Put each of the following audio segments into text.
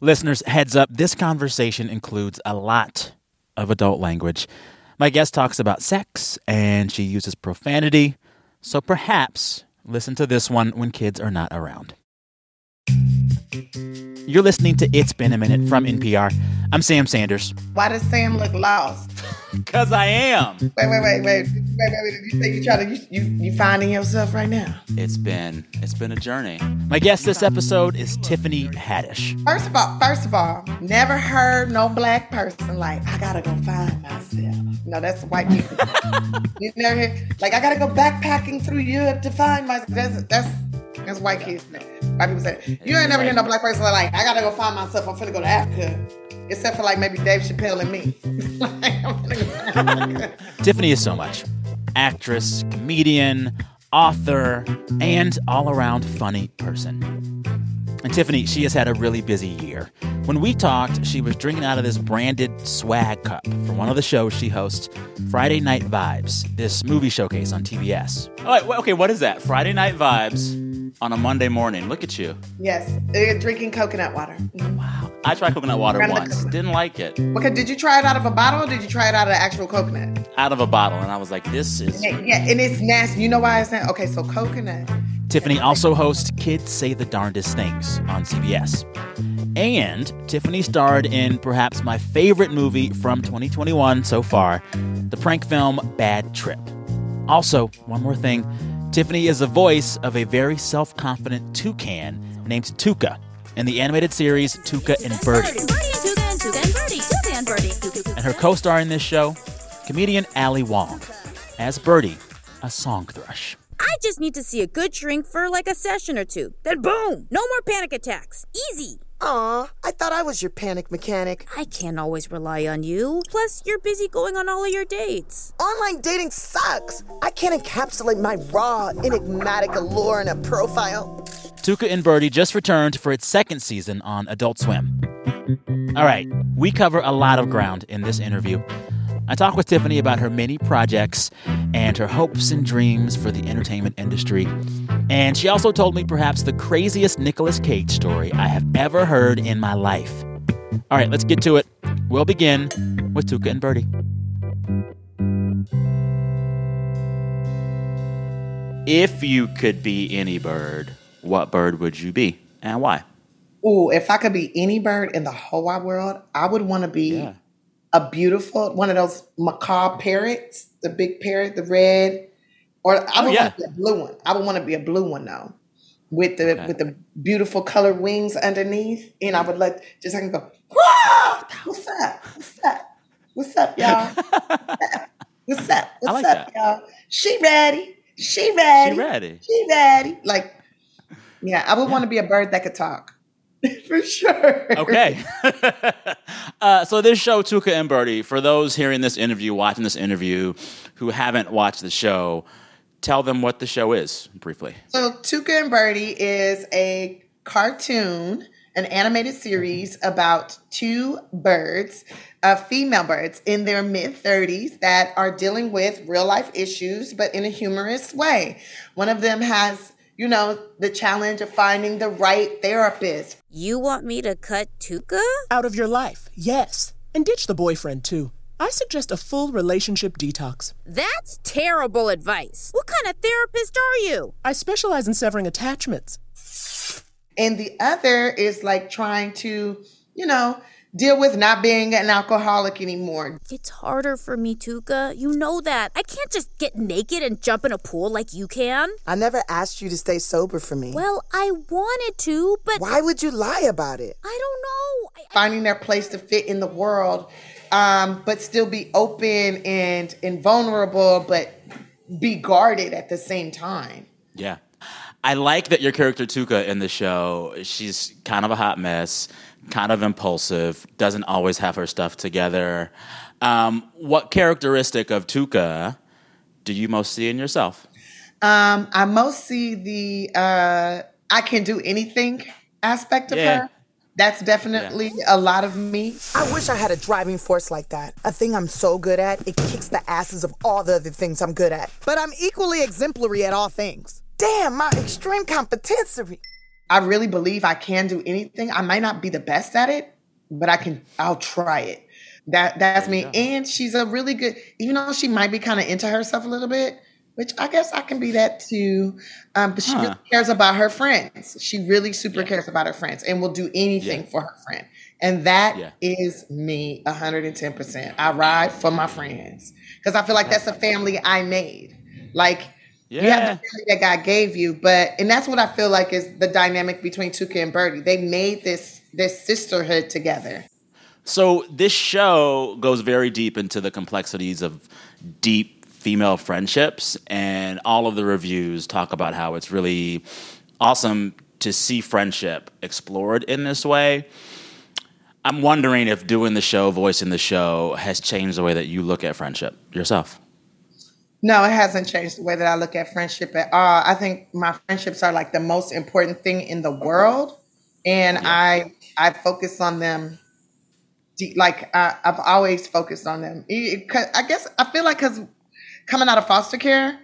Listeners, heads up this conversation includes a lot of adult language. My guest talks about sex and she uses profanity, so perhaps listen to this one when kids are not around. You're listening to It's Been a Minute from NPR. I'm Sam Sanders. Why does Sam look lost? Because I am. Wait, wait, wait, wait, wait, wait, wait. Did you say you try to you, you you finding yourself right now? It's been it's been a journey. My guest this episode is Tiffany Haddish. First of all, first of all, never heard no black person like I gotta go find myself. No, that's white people. you never hear like I gotta go backpacking through Europe to find myself. That's that's that's white kids. White people say you ain't never hear no black person like I gotta go find myself. I'm finna go to Africa. Except for like maybe Dave Chappelle and me. Tiffany is so much actress, comedian, author, and all around funny person. And Tiffany, she has had a really busy year. When we talked, she was drinking out of this branded swag cup for one of the shows she hosts, Friday Night Vibes, this movie showcase on TBS. Oh, wait, okay, what is that? Friday Night Vibes on a Monday morning. Look at you. Yes, drinking coconut water. Wow. I tried coconut water once. Coconut. Didn't like it. Okay, did you try it out of a bottle or did you try it out of actual coconut? Out of a bottle, and I was like, this is. Yeah, yeah and it's nasty. You know why it's nasty? Okay, so coconut. Tiffany also hosts Kids Say the Darndest Things on CBS. And Tiffany starred in perhaps my favorite movie from 2021 so far, the prank film Bad Trip. Also, one more thing Tiffany is the voice of a very self confident toucan named Tuca in the animated series Tuca and Birdie. And her co star in this show, comedian Ali Wong, as Birdie, a song thrush. I just need to see a good drink for like a session or two. Then boom, no more panic attacks. Easy. Aw, I thought I was your panic mechanic. I can't always rely on you. Plus, you're busy going on all of your dates. Online dating sucks. I can't encapsulate my raw, enigmatic allure in a profile. Tuca and Birdie just returned for its second season on Adult Swim. All right, we cover a lot of ground in this interview. I talk with Tiffany about her many projects and her hopes and dreams for the entertainment industry. And she also told me perhaps the craziest Nicolas Cage story I have ever heard in my life. All right, let's get to it. We'll begin with Tuca and Birdie. If you could be any bird, what bird would you be and why? Oh, if I could be any bird in the whole wide world, I would want to be yeah a beautiful one of those macaw parrots, the big parrot, the red, or I would oh, yeah. want to be a blue one. I would want to be a blue one though, with the okay. with the beautiful colored wings underneath, and I would let just I can go. What's up? What's up? What's up, y'all? What's up? What's like up, that. y'all? She ready? She ready? She ready? She ready? Like, yeah, I would yeah. want to be a bird that could talk. for sure. Okay. uh, so this show, Tuca and Birdie, for those hearing this interview, watching this interview, who haven't watched the show, tell them what the show is briefly. So Tuca and Birdie is a cartoon, an animated series about two birds, uh, female birds in their mid 30s that are dealing with real life issues, but in a humorous way. One of them has you know, the challenge of finding the right therapist. You want me to cut Tuca? Out of your life, yes. And ditch the boyfriend, too. I suggest a full relationship detox. That's terrible advice. What kind of therapist are you? I specialize in severing attachments. And the other is like trying to, you know, deal with not being an alcoholic anymore. It's harder for me, Tuca. You know that. I can't just get naked and jump in a pool like you can. I never asked you to stay sober for me. Well, I wanted to, but. Why would you lie about it? I don't know. I, Finding their place to fit in the world, um, but still be open and, and vulnerable, but be guarded at the same time. Yeah. I like that your character Tuca in the show, she's kind of a hot mess kind of impulsive, doesn't always have her stuff together. Um, what characteristic of Tuca do you most see in yourself? Um, I most see the uh, I can do anything aspect of yeah. her. That's definitely yeah. a lot of me. I wish I had a driving force like that. A thing I'm so good at, it kicks the asses of all the other things I'm good at. But I'm equally exemplary at all things. Damn, my extreme competence. I really believe I can do anything. I might not be the best at it, but I can. I'll try it. That that's me. Go. And she's a really good. Even though she might be kind of into herself a little bit, which I guess I can be that too. Um, but she huh. really cares about her friends. She really super yeah. cares about her friends and will do anything yeah. for her friend. And that yeah. is me 110%. I ride for my friends because I feel like that's a family I made. Like, yeah. you have the family that God gave you, but and that's what I feel like is the dynamic between Tuca and Birdie. They made this this sisterhood together. So this show goes very deep into the complexities of deep female friendships, and all of the reviews talk about how it's really awesome to see friendship explored in this way. I'm wondering if doing the show, voicing the show, has changed the way that you look at friendship yourself. No, it hasn't changed the way that I look at friendship at all. I think my friendships are like the most important thing in the world, and yeah. I I focus on them. Like I, have always focused on them. I guess I feel like because coming out of foster care,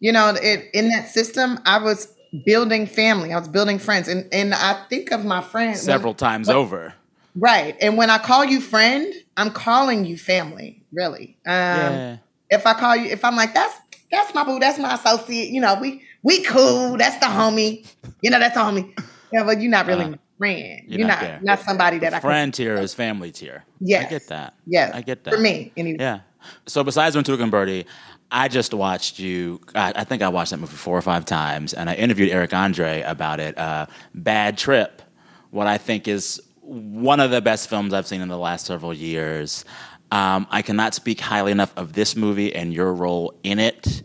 you know, it, in that system, I was building family. I was building friends, and and I think of my friends several when, times when, over. Right, and when I call you friend, I'm calling you family. Really. Um, yeah. If I call you, if I'm like that's that's my boo, that's my associate. You know, we we cool. That's the homie. You know, that's the homie. Yeah, but you're not really. Uh, friend. You're, you're not not, not, somebody that the I friend tier is family tier. Yeah, I get that. Yeah, I get that for me. Anyway. Yeah. So besides When and Birdie, I just watched you. I, I, think I watched that movie four or five times, and I interviewed Eric Andre about it. Uh, Bad Trip, what I think is one of the best films I've seen in the last several years. Um, I cannot speak highly enough of this movie and your role in it.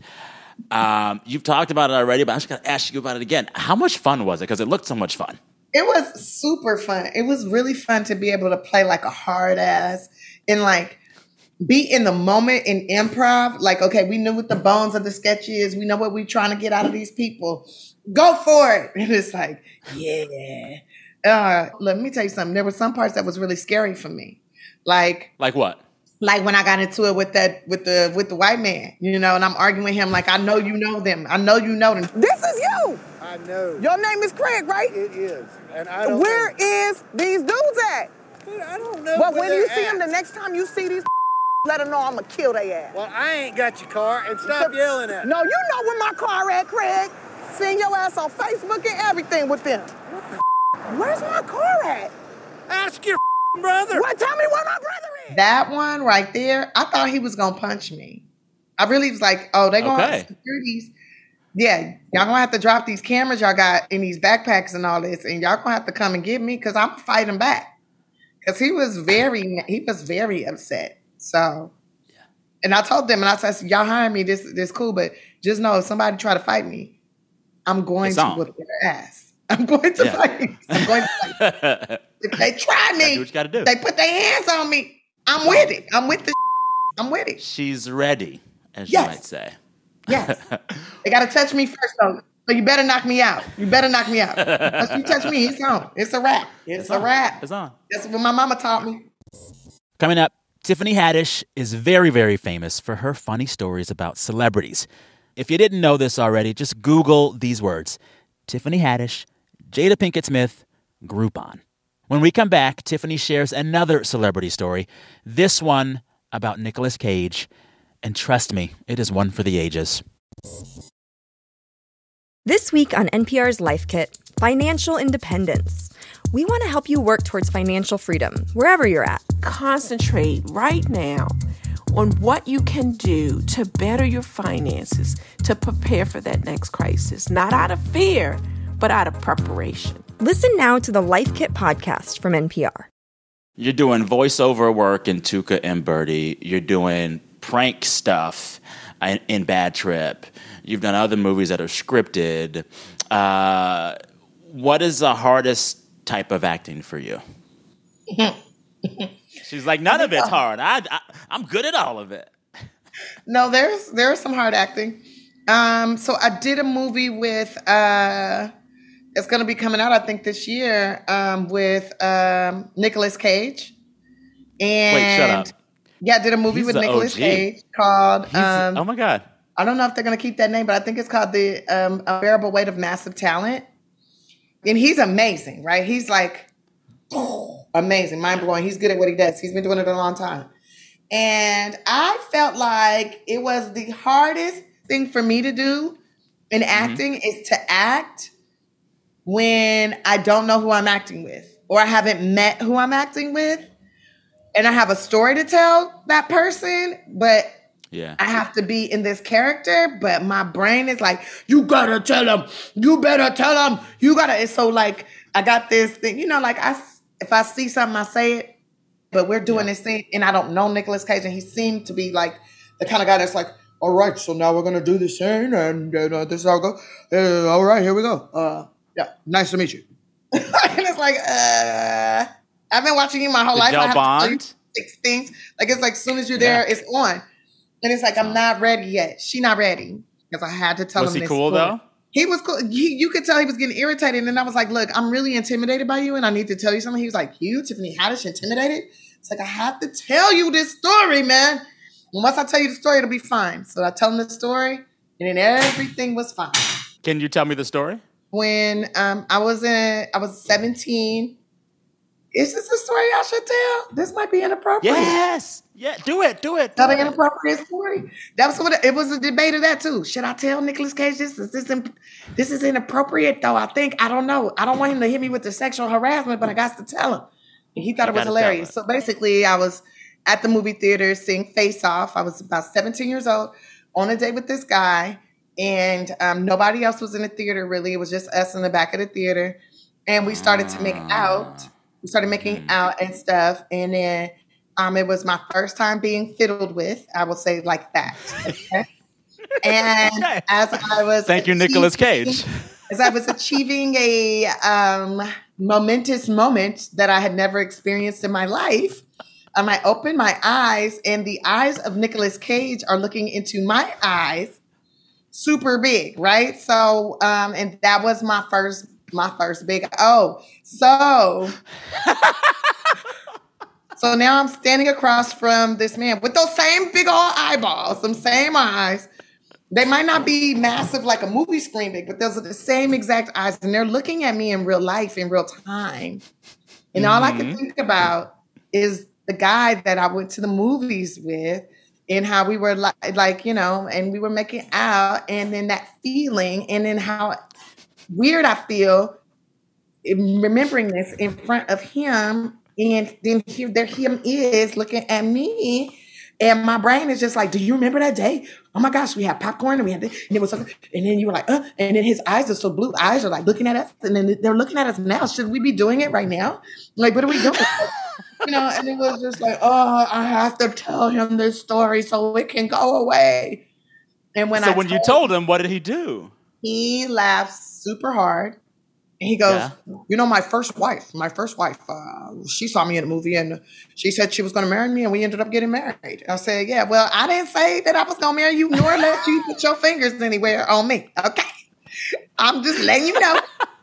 Um, you've talked about it already, but I'm just going to ask you about it again. How much fun was it? Because it looked so much fun. It was super fun. It was really fun to be able to play like a hard ass and like be in the moment in improv. Like, okay, we know what the bones of the sketch is. We know what we're trying to get out of these people. Go for it. And it's like, yeah. Uh, let me tell you something. There were some parts that was really scary for me. Like, like what? Like when I got into it with that with the with the white man, you know, and I'm arguing with him like I know you know them. I know you know them. This is you. I know. Your name is Craig, right? It is. And I don't Where know. is these dudes at? Dude, I don't know. But when you see at. them the next time you see these let them know I'm gonna kill their ass. Well, I ain't got your car, and stop so, yelling at me. No, you know where my car at, Craig. Seeing your ass on Facebook and everything with them. What the Where's my car at? Ask your brother. What? Tell me where my brother is. That one right there, I thought he was gonna punch me. I really was like, oh, they're going okay. to securities. Yeah, y'all gonna have to drop these cameras y'all got in these backpacks and all this, and y'all gonna have to come and get me because I'm fighting back. Because he was very, he was very upset. So, yeah. and I told them, and I said, "Y'all hire me. This this cool, but just know if somebody try to fight me, I'm going it's to whip their ass. I'm going to yeah. fight. I'm going to fight. if they try me, do what you got to do. They put their hands on me. I'm with it. I'm with the. I'm with it. She's ready, as yes. you might say. Yes. they got to touch me first, though. So you better knock me out. You better knock me out. Once you touch me, it's on. It's a wrap. It's, it's a on. wrap. It's on. That's what my mama taught me. Coming up, Tiffany Haddish is very, very famous for her funny stories about celebrities. If you didn't know this already, just Google these words Tiffany Haddish, Jada Pinkett Smith, Groupon. When we come back, Tiffany shares another celebrity story, this one about Nicolas Cage. And trust me, it is one for the ages. This week on NPR's Life Kit, financial independence we want to help you work towards financial freedom wherever you're at. Concentrate right now on what you can do to better your finances to prepare for that next crisis, not out of fear, but out of preparation. Listen now to the Life Kit podcast from NPR. You're doing voiceover work in Tuca and Birdie. You're doing prank stuff in Bad Trip. You've done other movies that are scripted. Uh, what is the hardest type of acting for you? She's like, none of it's hard. I, I I'm good at all of it. No, there's there's some hard acting. Um, so I did a movie with uh, it's going to be coming out I think this year um, with um, Nicolas Cage. And Wait, shut up. Yeah, I did a movie He's with Nicolas Cage called. Um, oh my god! I don't know if they're going to keep that name, but I think it's called the um, Unbearable Weight of Massive Talent and he's amazing, right? He's like oh, amazing, mind blowing. He's good at what he does. He's been doing it a long time. And I felt like it was the hardest thing for me to do in mm-hmm. acting mm-hmm. is to act when I don't know who I'm acting with or I haven't met who I'm acting with and I have a story to tell that person, but yeah. I have to be in this character, but my brain is like, you gotta tell them, you better tell them, you gotta. It's so like, I got this thing, you know, like I, if I see something, I say it, but we're doing yeah. this thing, and I don't know Nicolas Cage, and he seemed to be like the kind of guy that's like, all right, so now we're gonna do this scene, and uh, this is how it goes. Uh, all right, here we go. Uh, yeah, nice to meet you. and it's like, uh, I've been watching you my whole Did life. Y'all bond? Six things. Like it's like as soon as you're there, yeah. it's on. And it's like I'm not ready yet. She not ready because I had to tell was him. Was he cool story. though? He was cool. He, you could tell he was getting irritated, and I was like, "Look, I'm really intimidated by you, and I need to tell you something." He was like, "You, Tiffany Haddish, intimidated?" It's like I have to tell you this story, man. And once I tell you the story, it'll be fine. So I tell him the story, and then everything was fine. Can you tell me the story? When um, I was in, I was 17 is this a story I should tell? This might be inappropriate. Yes. Yeah, do it. Do it. Do Not an inappropriate story. That was what it was a debate of that too. Should I tell Nicolas Cage this? Is this imp- this is inappropriate though? I think I don't know. I don't want him to hit me with the sexual harassment, but I got to tell him. And he thought you it was hilarious. So basically, I was at the movie theater seeing Face Off. I was about 17 years old on a date with this guy, and um, nobody else was in the theater really. It was just us in the back of the theater, and we started to make out we started making mm. out and stuff. And then um, it was my first time being fiddled with. I will say like that. Okay? and as I was thank you, Nicolas Cage. As I was achieving a um, momentous moment that I had never experienced in my life, um, I opened my eyes, and the eyes of Nicolas Cage are looking into my eyes, super big, right? So, um, and that was my first my first big oh. So So now I'm standing across from this man with those same big old eyeballs, some same eyes. They might not be massive like a movie screen big, but those are the same exact eyes. And they're looking at me in real life, in real time. And mm-hmm. all I can mm-hmm. think about is the guy that I went to the movies with and how we were like, like, you know, and we were making out and then that feeling and then how weird I feel remembering this in front of him, and then here there him is looking at me. And my brain is just like, do you remember that day? Oh my gosh, we had popcorn and we had this, and it was, and then you were like, uh, and then his eyes are so blue, eyes are like looking at us, and then they're looking at us now. Should we be doing it right now? Like, what are we doing? You know, and it was just like, oh, I have to tell him this story so it can go away. And when so I when you told him, what did he do? He laughed super hard. And he goes, yeah. You know, my first wife, my first wife, uh, she saw me in a movie and she said she was going to marry me, and we ended up getting married. I said, Yeah, well, I didn't say that I was going to marry you, nor let you put your fingers anywhere on me. Okay. I'm just letting you know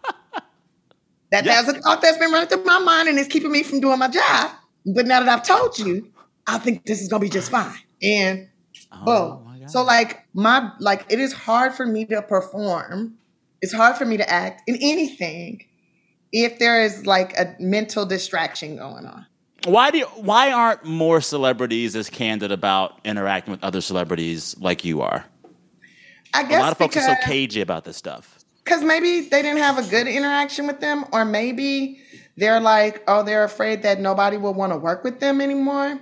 that yeah. there's a thought that's been running through my mind and it's keeping me from doing my job. But now that I've told you, I think this is going to be just fine. And oh, oh boom. So like my like it is hard for me to perform. It's hard for me to act in anything if there is like a mental distraction going on. Why do you, why aren't more celebrities as candid about interacting with other celebrities like you are? I guess a lot of folks are so cagey about this stuff. Because maybe they didn't have a good interaction with them, or maybe they're like, oh, they're afraid that nobody will want to work with them anymore.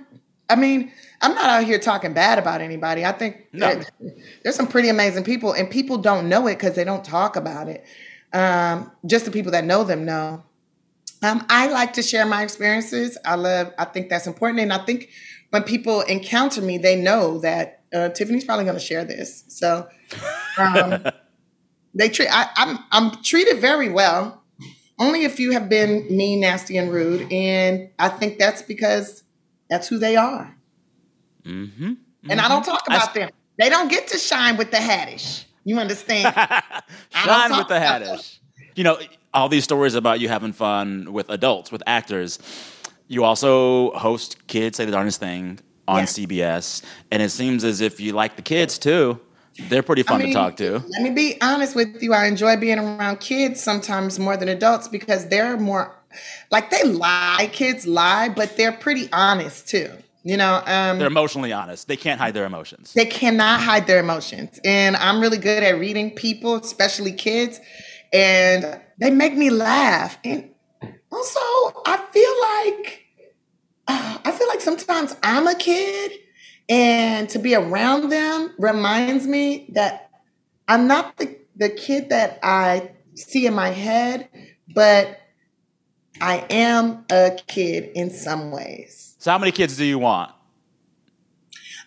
I mean, I'm not out here talking bad about anybody. I think no. there's some pretty amazing people, and people don't know it because they don't talk about it. Um, just the people that know them know. Um, I like to share my experiences. I love. I think that's important, and I think when people encounter me, they know that uh, Tiffany's probably going to share this. So um, they treat. I, I'm I'm treated very well. Only a few have been mean, nasty, and rude, and I think that's because that's who they are. Mm-hmm. Mm-hmm. And I don't talk about I, them. They don't get to shine with the Haddish. You understand? shine with the Haddish. You know, all these stories about you having fun with adults, with actors. You also host Kids Say the Darndest Thing on yeah. CBS, and it seems as if you like the kids too. They're pretty fun I mean, to talk to. Let me be honest with you. I enjoy being around kids sometimes more than adults because they're more like they lie. Kids lie, but they're pretty honest too. You know, um, they're emotionally honest. They can't hide their emotions. They cannot hide their emotions. And I'm really good at reading people, especially kids, and they make me laugh. And also, I feel like uh, I feel like sometimes I'm a kid, and to be around them reminds me that I'm not the the kid that I see in my head, but I am a kid in some ways. So, how many kids do you want?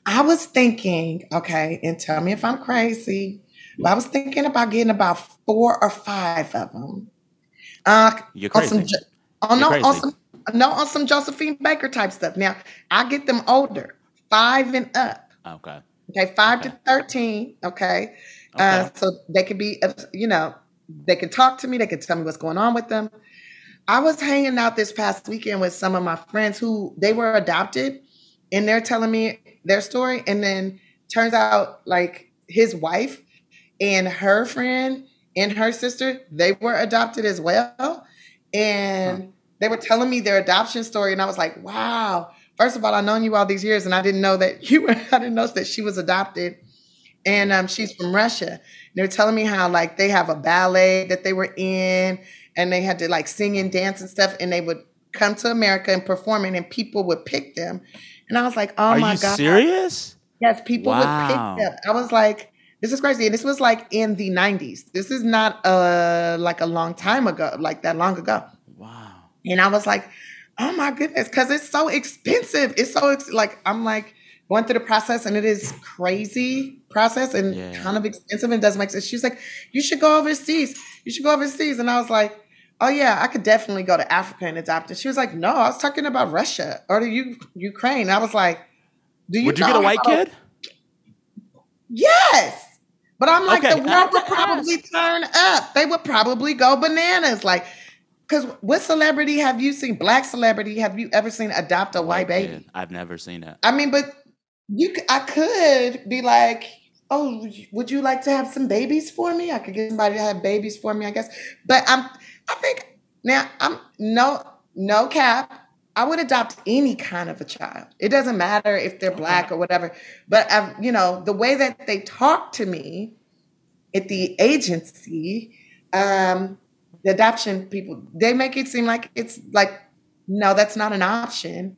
I was thinking, okay, and tell me if I'm crazy, but I was thinking about getting about four or five of them. Uh, You're crazy. On some, oh, no, on some, no, on some Josephine Baker type stuff. Now, I get them older, five and up. Okay. Okay, five okay. to 13. Okay. Uh, okay. Uh, so they could be, uh, you know, they can talk to me, they can tell me what's going on with them. I was hanging out this past weekend with some of my friends who they were adopted and they're telling me their story. And then turns out like his wife and her friend and her sister, they were adopted as well. And huh. they were telling me their adoption story. And I was like, wow. First of all, I've known you all these years and I didn't know that you were, I didn't know that she was adopted. And um, she's from Russia. And they were telling me how like they have a ballet that they were in and they had to like sing and dance and stuff, and they would come to America and perform it, and people would pick them. And I was like, oh Are my you god, serious? Yes, people wow. would pick them. I was like, this is crazy, and this was like in the '90s. This is not uh like a long time ago, like that long ago. Wow. And I was like, oh my goodness, because it's so expensive. It's so ex- like I'm like going through the process, and it is crazy process and yeah. kind of expensive and doesn't make sense. She's like, you should go overseas. You should go overseas, and I was like oh yeah, I could definitely go to Africa and adopt it. She was like, no, I was talking about Russia or the U- Ukraine. I was like, do you? Would you get a white kid? Yes. But I'm like, okay. the world would probably turn up. They would probably go bananas. Like, because what celebrity have you seen? Black celebrity have you ever seen adopt a white, baby? I've never seen it. I mean, but you, I could be like, oh, would you like to have some babies for me? I could get somebody to have babies for me, I guess. But I'm I think now I'm no no cap. I would adopt any kind of a child. It doesn't matter if they're black or whatever. But I've, you know, the way that they talk to me at the agency, um, the adoption people, they make it seem like it's like, no, that's not an option.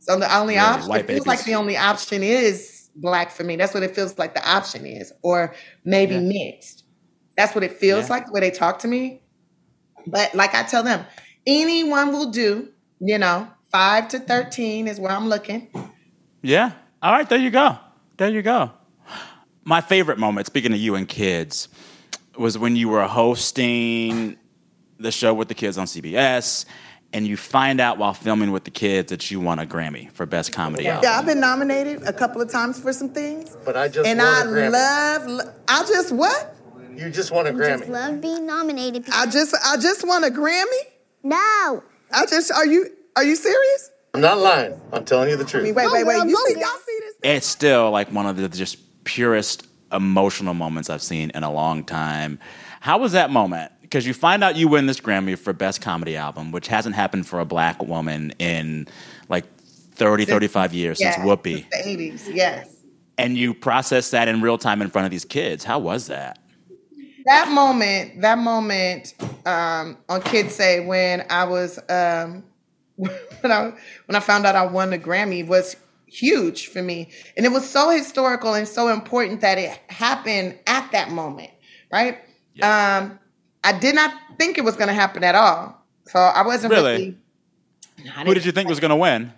So the only yeah, option, it feels babies. like the only option is black for me. That's what it feels like the option is, or maybe yeah. mixed. That's what it feels yeah. like the way they talk to me. But like I tell them, anyone will do, you know, five to 13 is where I'm looking. Yeah. All right. There you go. There you go. My favorite moment, speaking of you and kids, was when you were hosting the show with the kids on CBS and you find out while filming with the kids that you won a Grammy for Best Comedy yeah. Album. Yeah, I've been nominated a couple of times for some things. But I just and I love. I just what? You just won a Grammy. Just love being nominated. I just I just won a Grammy. No. I just are you are you serious? I'm not lying. I'm telling you the truth. I mean, wait, wait, wait. You see, y'all see this? It's still like one of the just purest emotional moments I've seen in a long time. How was that moment? Because you find out you win this Grammy for Best Comedy Album, which hasn't happened for a black woman in like 30, 35 years yeah, since Whoopi. The 80s, yes. And you process that in real time in front of these kids. How was that? that moment, that moment um, on Kids Say when I was um, when I when I found out I won the Grammy was huge for me, and it was so historical and so important that it happened at that moment, right? Yeah. Um, I did not think it was going to happen at all, so I wasn't really. really Who did you think was going to win?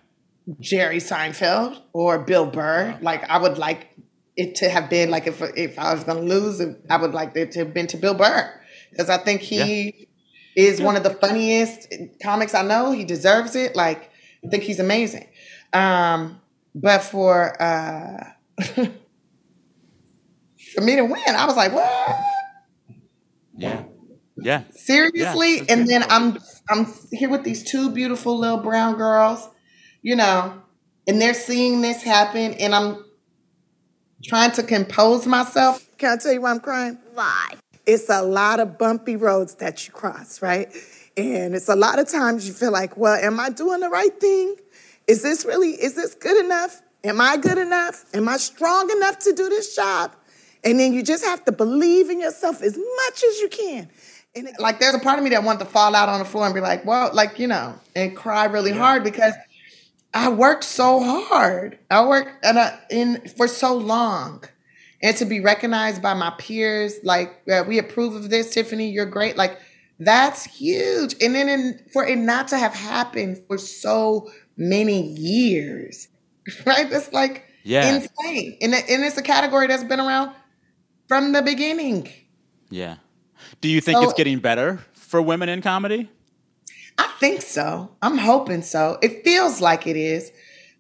Jerry Seinfeld or Bill Burr. Like I would like it to have been like if if I was going to lose, I would like it to have been to Bill Burr because I think he yeah. is yeah. one of the funniest comics I know. He deserves it. Like I think he's amazing. Um, but for uh, for me to win, I was like, what? Yeah. Yeah. Seriously, yeah, and then I'm I'm here with these two beautiful little brown girls, you know, and they're seeing this happen, and I'm trying to compose myself Can I tell you why I'm crying? Why? It's a lot of bumpy roads that you cross, right? And it's a lot of times you feel like, well, am I doing the right thing? Is this really, is this good enough? Am I good enough? Am I strong enough to do this job? And then you just have to believe in yourself as much as you can. And it, like, there's a part of me that wants to fall out on the floor and be like, well, like, you know, and cry really yeah. hard because I worked so hard. I worked and a, in for so long. And to be recognized by my peers, like, uh, we approve of this, Tiffany, you're great. Like, that's huge. And then in, for it not to have happened for so many years, right? That's like yeah. insane. And, and it's a category that's been around from the beginning. Yeah. Do you think so, it's getting better for women in comedy? I think so. I'm hoping so. It feels like it is.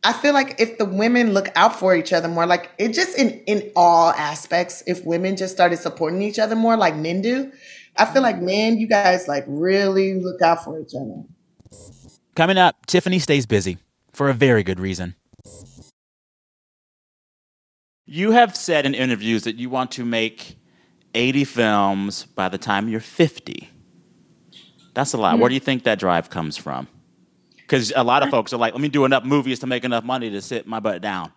I feel like if the women look out for each other more, like it just in in all aspects, if women just started supporting each other more like men do, I feel like men, you guys like really look out for each other. Coming up, Tiffany stays busy for a very good reason. You have said in interviews that you want to make 80 films by the time you're 50. That's a lot. Mm-hmm. Where do you think that drive comes from? Because a lot of folks are like, let me do enough movies to make enough money to sit my butt down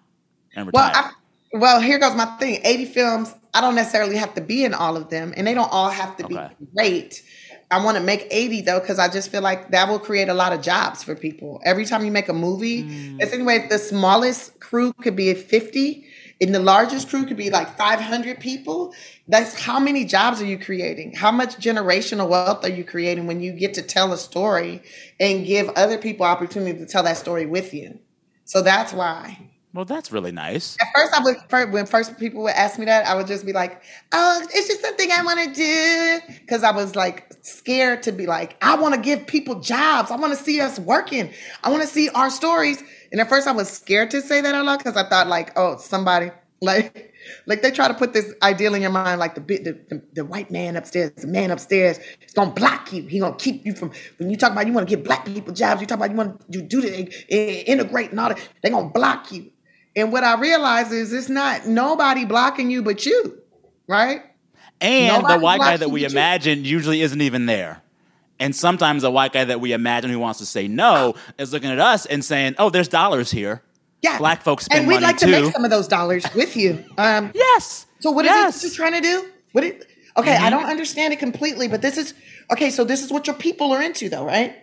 and retire. Well, I, well, here goes my thing 80 films, I don't necessarily have to be in all of them, and they don't all have to okay. be great. I want to make 80 though, because I just feel like that will create a lot of jobs for people. Every time you make a movie, mm. it's anyway, the smallest crew could be 50 and the largest crew could be like 500 people. That's how many jobs are you creating? How much generational wealth are you creating when you get to tell a story and give other people opportunity to tell that story with you? So that's why. Well, that's really nice. At first, I would when first people would ask me that, I would just be like, "Oh, it's just something I want to do," because I was like scared to be like, "I want to give people jobs. I want to see us working. I want to see our stories." And at first I was scared to say that out loud because I thought like, oh, somebody like like they try to put this ideal in your mind like the the, the, the white man upstairs, the man upstairs is gonna block you. He gonna keep you from when you talk about you want to give black people jobs, you talk about you want to do the integrate and all that, they gonna block you. And what I realize is it's not nobody blocking you but you, right? And nobody the white guy that we imagine you. usually isn't even there. And sometimes the white guy that we imagine who wants to say no is looking at us and saying, "Oh, there's dollars here." Yeah, black folks spend and we'd money like too. to make some of those dollars with you. Um, yes. So what is yes. it you're trying to do? What? It, okay, mm-hmm. I don't understand it completely, but this is okay. So this is what your people are into, though, right?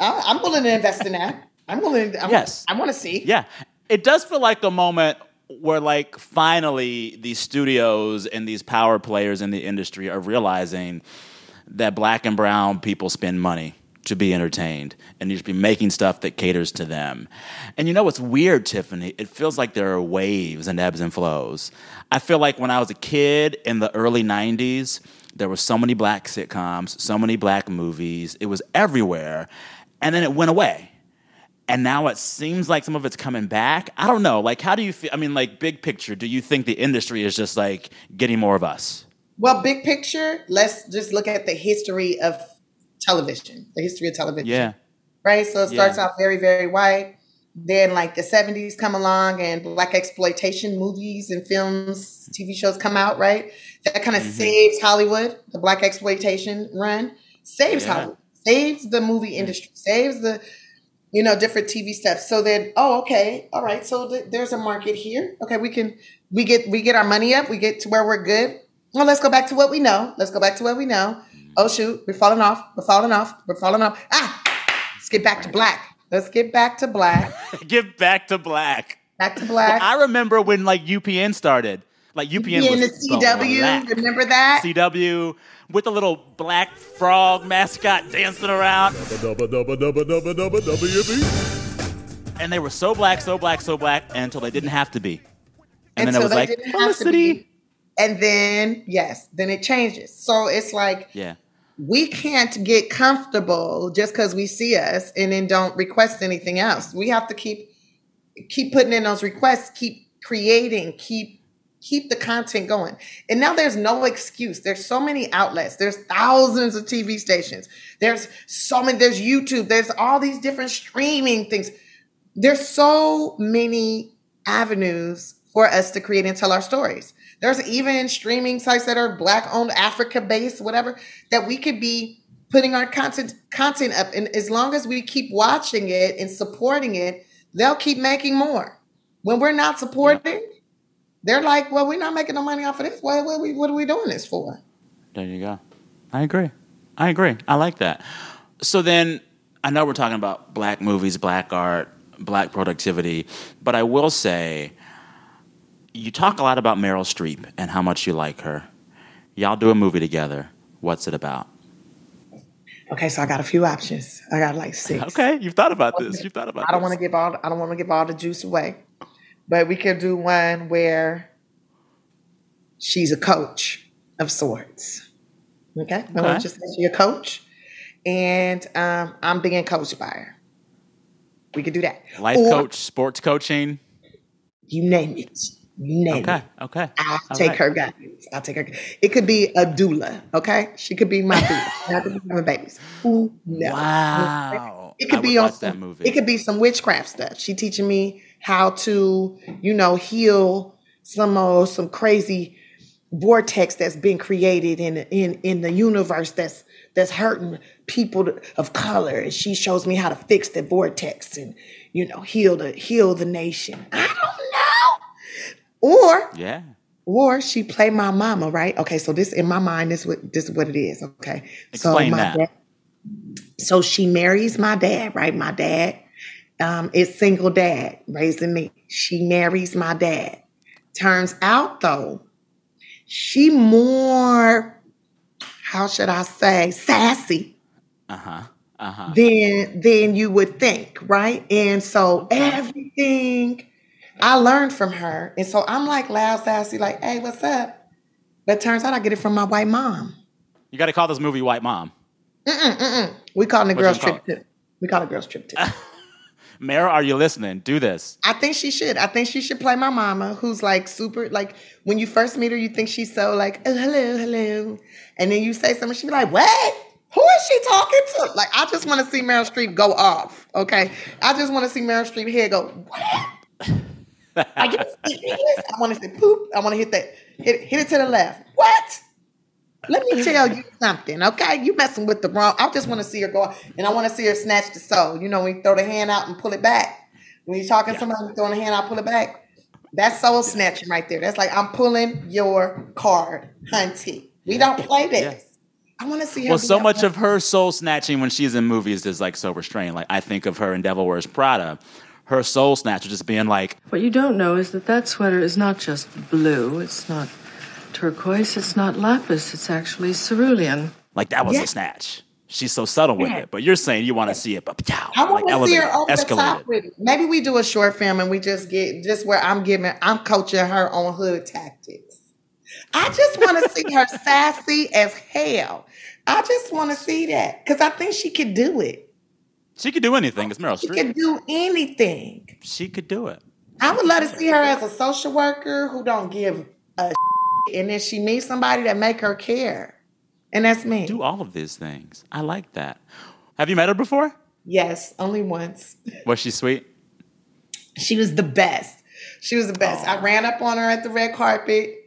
I, am willing to invest in that. I'm willing. I'm, yes, I want to see. Yeah, it does feel like a moment where like finally these studios and these power players in the industry are realizing that black and brown people spend money to be entertained and you should be making stuff that caters to them. And you know what's weird, Tiffany? It feels like there are waves and ebbs and flows. I feel like when I was a kid in the early 90s, there were so many black sitcoms, so many black movies. It was everywhere. And then it went away. And now it seems like some of it's coming back. I don't know. Like, how do you feel? I mean, like, big picture, do you think the industry is just like getting more of us? Well, big picture, let's just look at the history of television, the history of television. Yeah. Right? So it starts yeah. off very, very white. Then, like, the 70s come along and black exploitation movies and films, TV shows come out, right? That kind of mm-hmm. saves Hollywood, the black exploitation run, saves yeah. Hollywood, saves the movie industry, saves the, you know, different TV stuff. So then, oh, okay, all right. So th- there's a market here. Okay, we can, we get, we get our money up. We get to where we're good. Well, let's go back to what we know. Let's go back to what we know. Oh shoot, we're falling off. We're falling off. We're falling off. Ah, let's get back to black. Let's get back to black. get back to black. Back to black. Well, I remember when like UPN started. Like UPN, UPN was the CW. Remember that CW with the little black frog mascot dancing around. and they were so black, so black, so black until they didn't have to be. And until then it was like Felicity. And then yes, then it changes. So it's like yeah we can't get comfortable just because we see us and then don't request anything else. We have to keep keep putting in those requests, keep creating, keep keep the content going. And now there's no excuse. There's so many outlets. There's thousands of TV stations. There's so many there's YouTube. There's all these different streaming things. There's so many avenues for us to create and tell our stories. There's even streaming sites that are black owned, Africa based, whatever, that we could be putting our content content up. And as long as we keep watching it and supporting it, they'll keep making more. When we're not supporting, yeah. They're like, "Well, we're not making no money off of this. What, what, what are we doing this for?" There you go. I agree. I agree. I like that. So then, I know we're talking about black movies, black art, black productivity, but I will say, you talk a lot about Meryl Streep and how much you like her. Y'all do a movie together. What's it about? Okay, so I got a few options. I got like six. Okay, you've thought about this. You've thought about. I don't want to give all. I don't want to give all the juice away, but we could do one where she's a coach of sorts. Okay, okay. I want to just say she's a coach, and um, I'm being coached by her. We could do that. Life or, coach, sports coaching. You name it. You name okay, it. Okay. I'll All take right. her guidance. I'll take her. It could be a doula. Okay. She could be my doula. Not to be having babies. Who knows? Wow. It could I be on some, that movie. It could be some witchcraft stuff. She teaching me how to, you know, heal some uh, some crazy vortex that's been created in in in the universe that's that's hurting people of color. And she shows me how to fix the vortex and you know heal the heal the nation. I don't know. Or yeah. or she play my mama right? Okay so this in my mind this what this is what it is okay? Explain so that. Dad, so she marries my dad right? My dad um, is single dad raising me she marries my dad turns out though she more how should I say, sassy. Uh-huh. Uh-huh. Than than you would think, right? And so everything I learned from her. And so I'm like loud, sassy, like, hey, what's up? But turns out I get it from my white mom. You got to call this movie White Mom. Mm-mm, mm-mm. We call it a girls trip too. We call it girls trip too. Mara, are you listening? Do this. I think she should. I think she should play my mama, who's like super, like when you first meet her, you think she's so like, oh, hello, hello. And then you say something, she be like, what? Who is she talking to? Like, I just want to see Meryl Streep go off, okay? I just want to see Meryl Streep here go, what? I get I want to say poop. I want to hit that, hit, hit it to the left. What? Let me tell you something, okay? You messing with the wrong. I just want to see her go, and I want to see her snatch the soul. You know, when you throw the hand out and pull it back. When you're talking yeah. to somebody, throwing the hand out, pull it back. That's soul snatching right there. That's like I'm pulling your card, hunty. We don't play this. Yeah. I want to see her. Well, so much of her soul snatching when she's in movies is like so restrained. Like I think of her in Devil Wears Prada. Her soul snatcher just being like. What you don't know is that that sweater is not just blue. It's not turquoise. It's not lapis. It's actually cerulean. Like that was yeah. a snatch. She's so subtle with yeah. it, but you're saying you want to see it, but yeah, I want to like see her over the top with it. Maybe we do a short film and we just get just where I'm giving, I'm coaching her on hood tactics. I just want to see her sassy as hell. I just want to see that because I think she could do it. She could do anything. It's Meryl Streep. She could do anything. She could do it. I would love to see her as a social worker who don't give a and then she meets somebody that make her care. And that's me. Do all of these things. I like that. Have you met her before? Yes, only once. Was she sweet? She was the best. She was the best. Aww. I ran up on her at the red carpet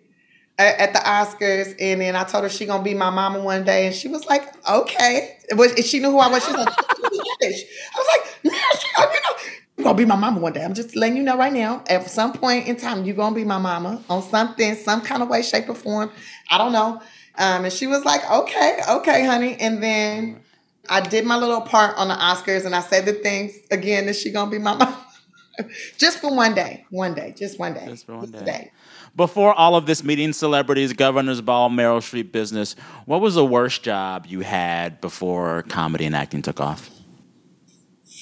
at the Oscars, and then I told her she gonna be my mama one day, and she was like, "Okay." She knew who I was. She was like, "I was like, yeah, she, you know, you're gonna be my mama one day. I'm just letting you know right now. At some point in time, you're gonna be my mama on something, some kind of way, shape, or form. I don't know. Um, and she was like, okay, okay, honey. And then I did my little part on the Oscars and I said the things again that she gonna be my mama. just for one day. One day. Just one day. Just for one day. day. Before all of this meeting celebrities, governor's ball, Meryl Streep business, what was the worst job you had before comedy and acting took off?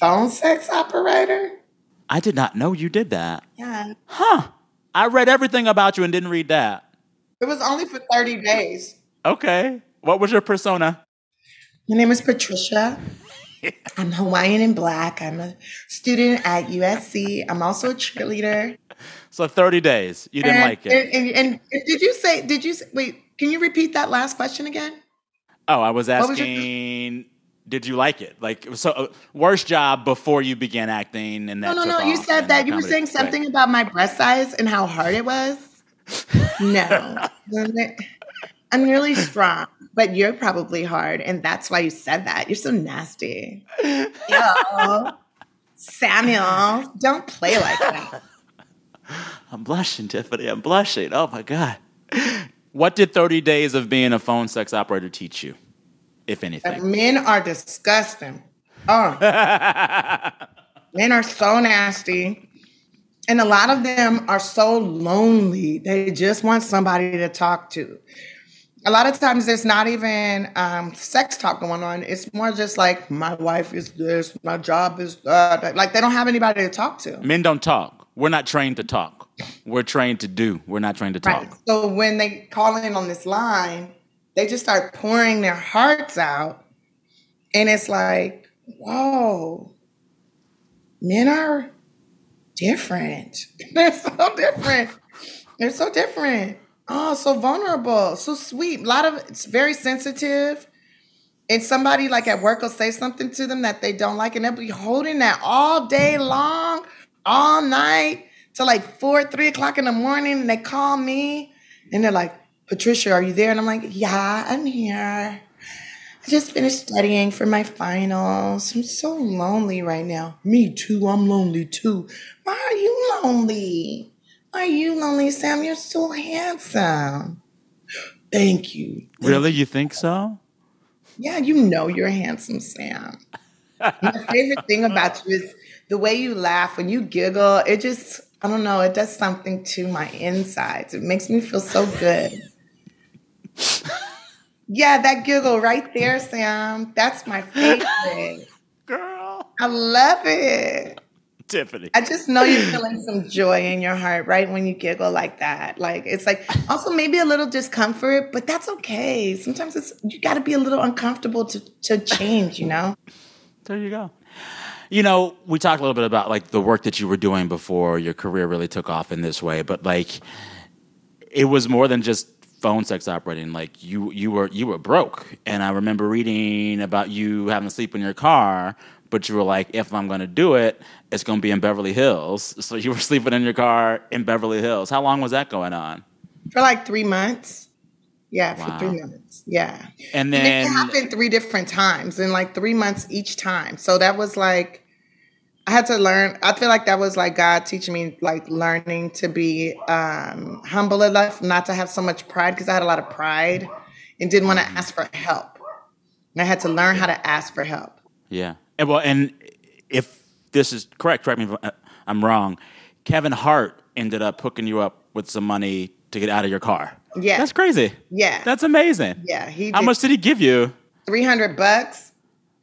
Phone sex operator. I did not know you did that. Yeah. Huh. I read everything about you and didn't read that. It was only for 30 days. Okay. What was your persona? My name is Patricia. I'm Hawaiian and black. I'm a student at USC. I'm also a cheerleader. So 30 days. You didn't and, like it. And, and, and, did you say, did you, wait, can you repeat that last question again? Oh, I was asking, did you like it? Like, so uh, worst job before you began acting, and that. No, no, no. You said that you were saying something right. about my breast size and how hard it was. no. I'm really strong, but you're probably hard, and that's why you said that. You're so nasty. Yo, Samuel, don't play like that. I'm blushing, Tiffany. I'm blushing. Oh my God. What did 30 days of being a phone sex operator teach you, if anything? Men are disgusting. Oh. Men are so nasty. And a lot of them are so lonely. They just want somebody to talk to a lot of times there's not even um, sex talk going on. It's more just like my wife is this, my job is that. Like they don't have anybody to talk to. Men don't talk. We're not trained to talk. We're trained to do. We're not trained to talk. Right. So when they call in on this line, they just start pouring their hearts out, and it's like, whoa, men are different. They're so different. They're so different. Oh, so vulnerable, so sweet. A lot of it's very sensitive. And somebody like at work will say something to them that they don't like, and they'll be holding that all day long, all night till like four, three o'clock in the morning. And they call me and they're like, Patricia, are you there? And I'm like, Yeah, I'm here. I just finished studying for my finals. I'm so lonely right now. Me too. I'm lonely too. Why are you lonely? Why Are you lonely, Sam? You're so handsome. Thank you. really? You think so? Yeah, you know you're handsome, Sam. My favorite thing about you is the way you laugh when you giggle. It just, I don't know, it does something to my insides. It makes me feel so good. yeah, that giggle right there, Sam. That's my favorite. Girl. I love it. Tiffany. I just know you're feeling some joy in your heart, right? When you giggle like that. Like it's like also maybe a little discomfort, but that's okay. Sometimes it's you gotta be a little uncomfortable to to change, you know? There you go. You know, we talked a little bit about like the work that you were doing before your career really took off in this way, but like it was more than just phone sex operating. Like you you were you were broke. And I remember reading about you having to sleep in your car but you were like, if I'm going to do it, it's going to be in Beverly Hills. So you were sleeping in your car in Beverly Hills. How long was that going on? For like three months. Yeah, wow. for three months. Yeah. And then and it happened three different times in like three months each time. So that was like, I had to learn. I feel like that was like God teaching me, like learning to be um, humble enough, not to have so much pride, because I had a lot of pride and didn't want to ask for help. And I had to learn how to ask for help. Yeah. And well, and if this is correct, correct me if I'm wrong. Kevin Hart ended up hooking you up with some money to get out of your car. Yeah, that's crazy. Yeah, that's amazing. Yeah, he. How much did he give you? Three hundred bucks.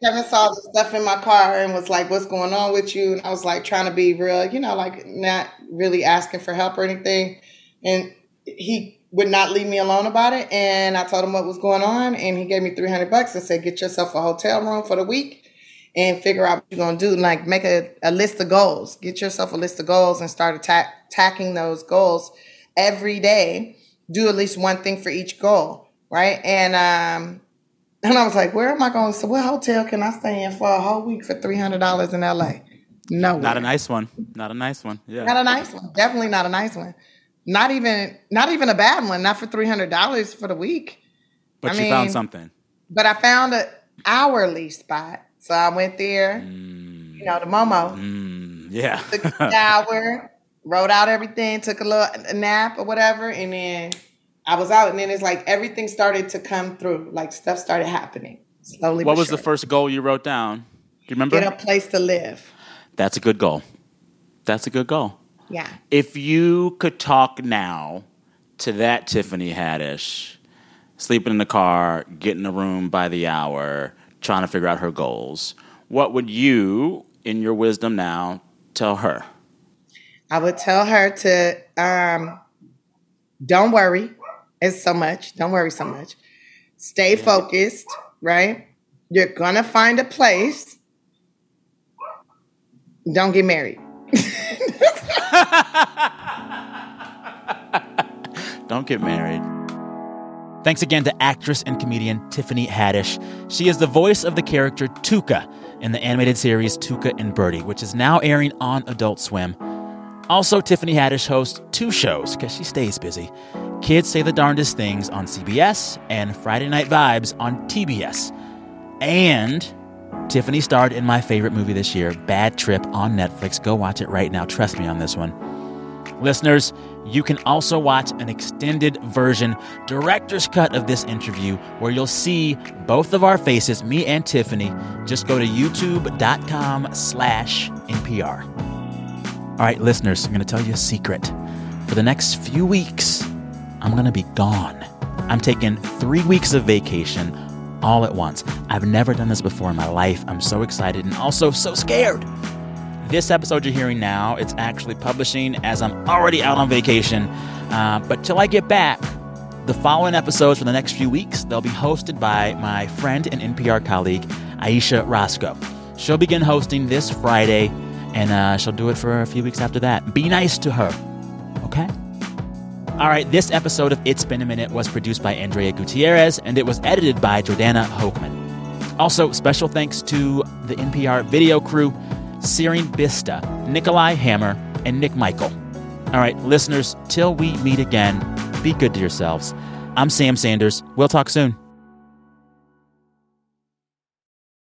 Kevin saw the stuff in my car and was like, "What's going on with you?" And I was like, trying to be real, you know, like not really asking for help or anything. And he would not leave me alone about it. And I told him what was going on, and he gave me three hundred bucks and said, "Get yourself a hotel room for the week." and figure out what you're to do. Like make a, a list of goals. Get yourself a list of goals and start attack, attacking those goals every day. Do at least one thing for each goal, right? And um, and I was like, where am I going? So what hotel can I stay in for a whole week for three hundred dollars in LA? No, not a nice one. Not a nice one. Yeah, not a nice one. Definitely not a nice one. Not even not even a bad one. Not for three hundred dollars for the week. But I you mean, found something. But I found an hourly spot so I went there, mm. you know, the Momo. Mm. Yeah. took a shower, wrote out everything, took a little a nap or whatever, and then I was out. And then it's like everything started to come through. Like stuff started happening slowly. What was the first goal you wrote down? Do you remember? Get a place to live. That's a good goal. That's a good goal. Yeah. If you could talk now to that Tiffany Haddish, sleeping in the car, getting a room by the hour, trying to figure out her goals. What would you, in your wisdom now, tell her? I would tell her to um, don't worry it's so much. Don't worry so much. Stay focused, right? You're gonna find a place. Don't get married. don't get married. Thanks again to actress and comedian Tiffany Haddish. She is the voice of the character Tuca in the animated series Tuca and Bertie, which is now airing on Adult Swim. Also, Tiffany Haddish hosts two shows because she stays busy Kids Say the Darndest Things on CBS and Friday Night Vibes on TBS. And Tiffany starred in my favorite movie this year, Bad Trip, on Netflix. Go watch it right now. Trust me on this one. Listeners, you can also watch an extended version, director's cut of this interview, where you'll see both of our faces, me and Tiffany. Just go to youtube.com slash NPR. All right, listeners, I'm going to tell you a secret. For the next few weeks, I'm going to be gone. I'm taking three weeks of vacation all at once. I've never done this before in my life. I'm so excited and also so scared. This episode you're hearing now, it's actually publishing as I'm already out on vacation. Uh, but till I get back, the following episodes for the next few weeks, they'll be hosted by my friend and NPR colleague, Ayesha Rascoe. She'll begin hosting this Friday, and uh, she'll do it for a few weeks after that. Be nice to her, okay? All right, this episode of It's Been a Minute was produced by Andrea Gutierrez, and it was edited by Jordana Hochman. Also, special thanks to the NPR video crew. Sirin Bista, Nikolai Hammer, and Nick Michael. All right, listeners, till we meet again, be good to yourselves. I'm Sam Sanders. We'll talk soon.